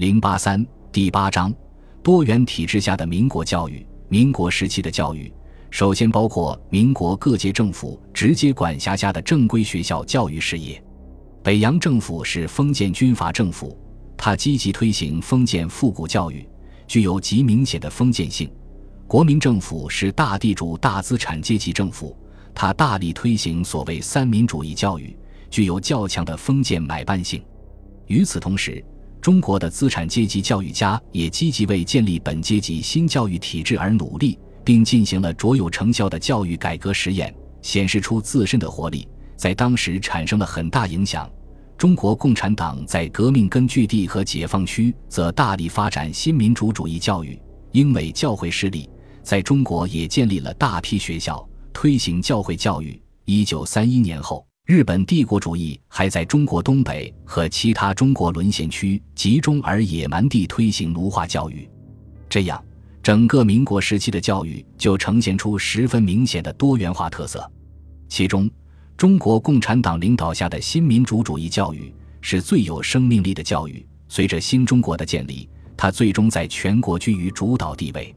零八三第八章：多元体制下的民国教育。民国时期的教育，首先包括民国各界政府直接管辖下的正规学校教育事业。北洋政府是封建军阀政府，它积极推行封建复古教育，具有极明显的封建性。国民政府是大地主大资产阶级政府，它大力推行所谓三民主义教育，具有较强的封建买办性。与此同时，中国的资产阶级教育家也积极为建立本阶级新教育体制而努力，并进行了卓有成效的教育改革实验，显示出自身的活力，在当时产生了很大影响。中国共产党在革命根据地和解放区则大力发展新民主主义教育，英美教会势力在中国也建立了大批学校，推行教会教育。一九三一年后。日本帝国主义还在中国东北和其他中国沦陷区集中而野蛮地推行奴化教育，这样整个民国时期的教育就呈现出十分明显的多元化特色。其中，中国共产党领导下的新民主主义教育是最有生命力的教育。随着新中国的建立，它最终在全国居于主导地位。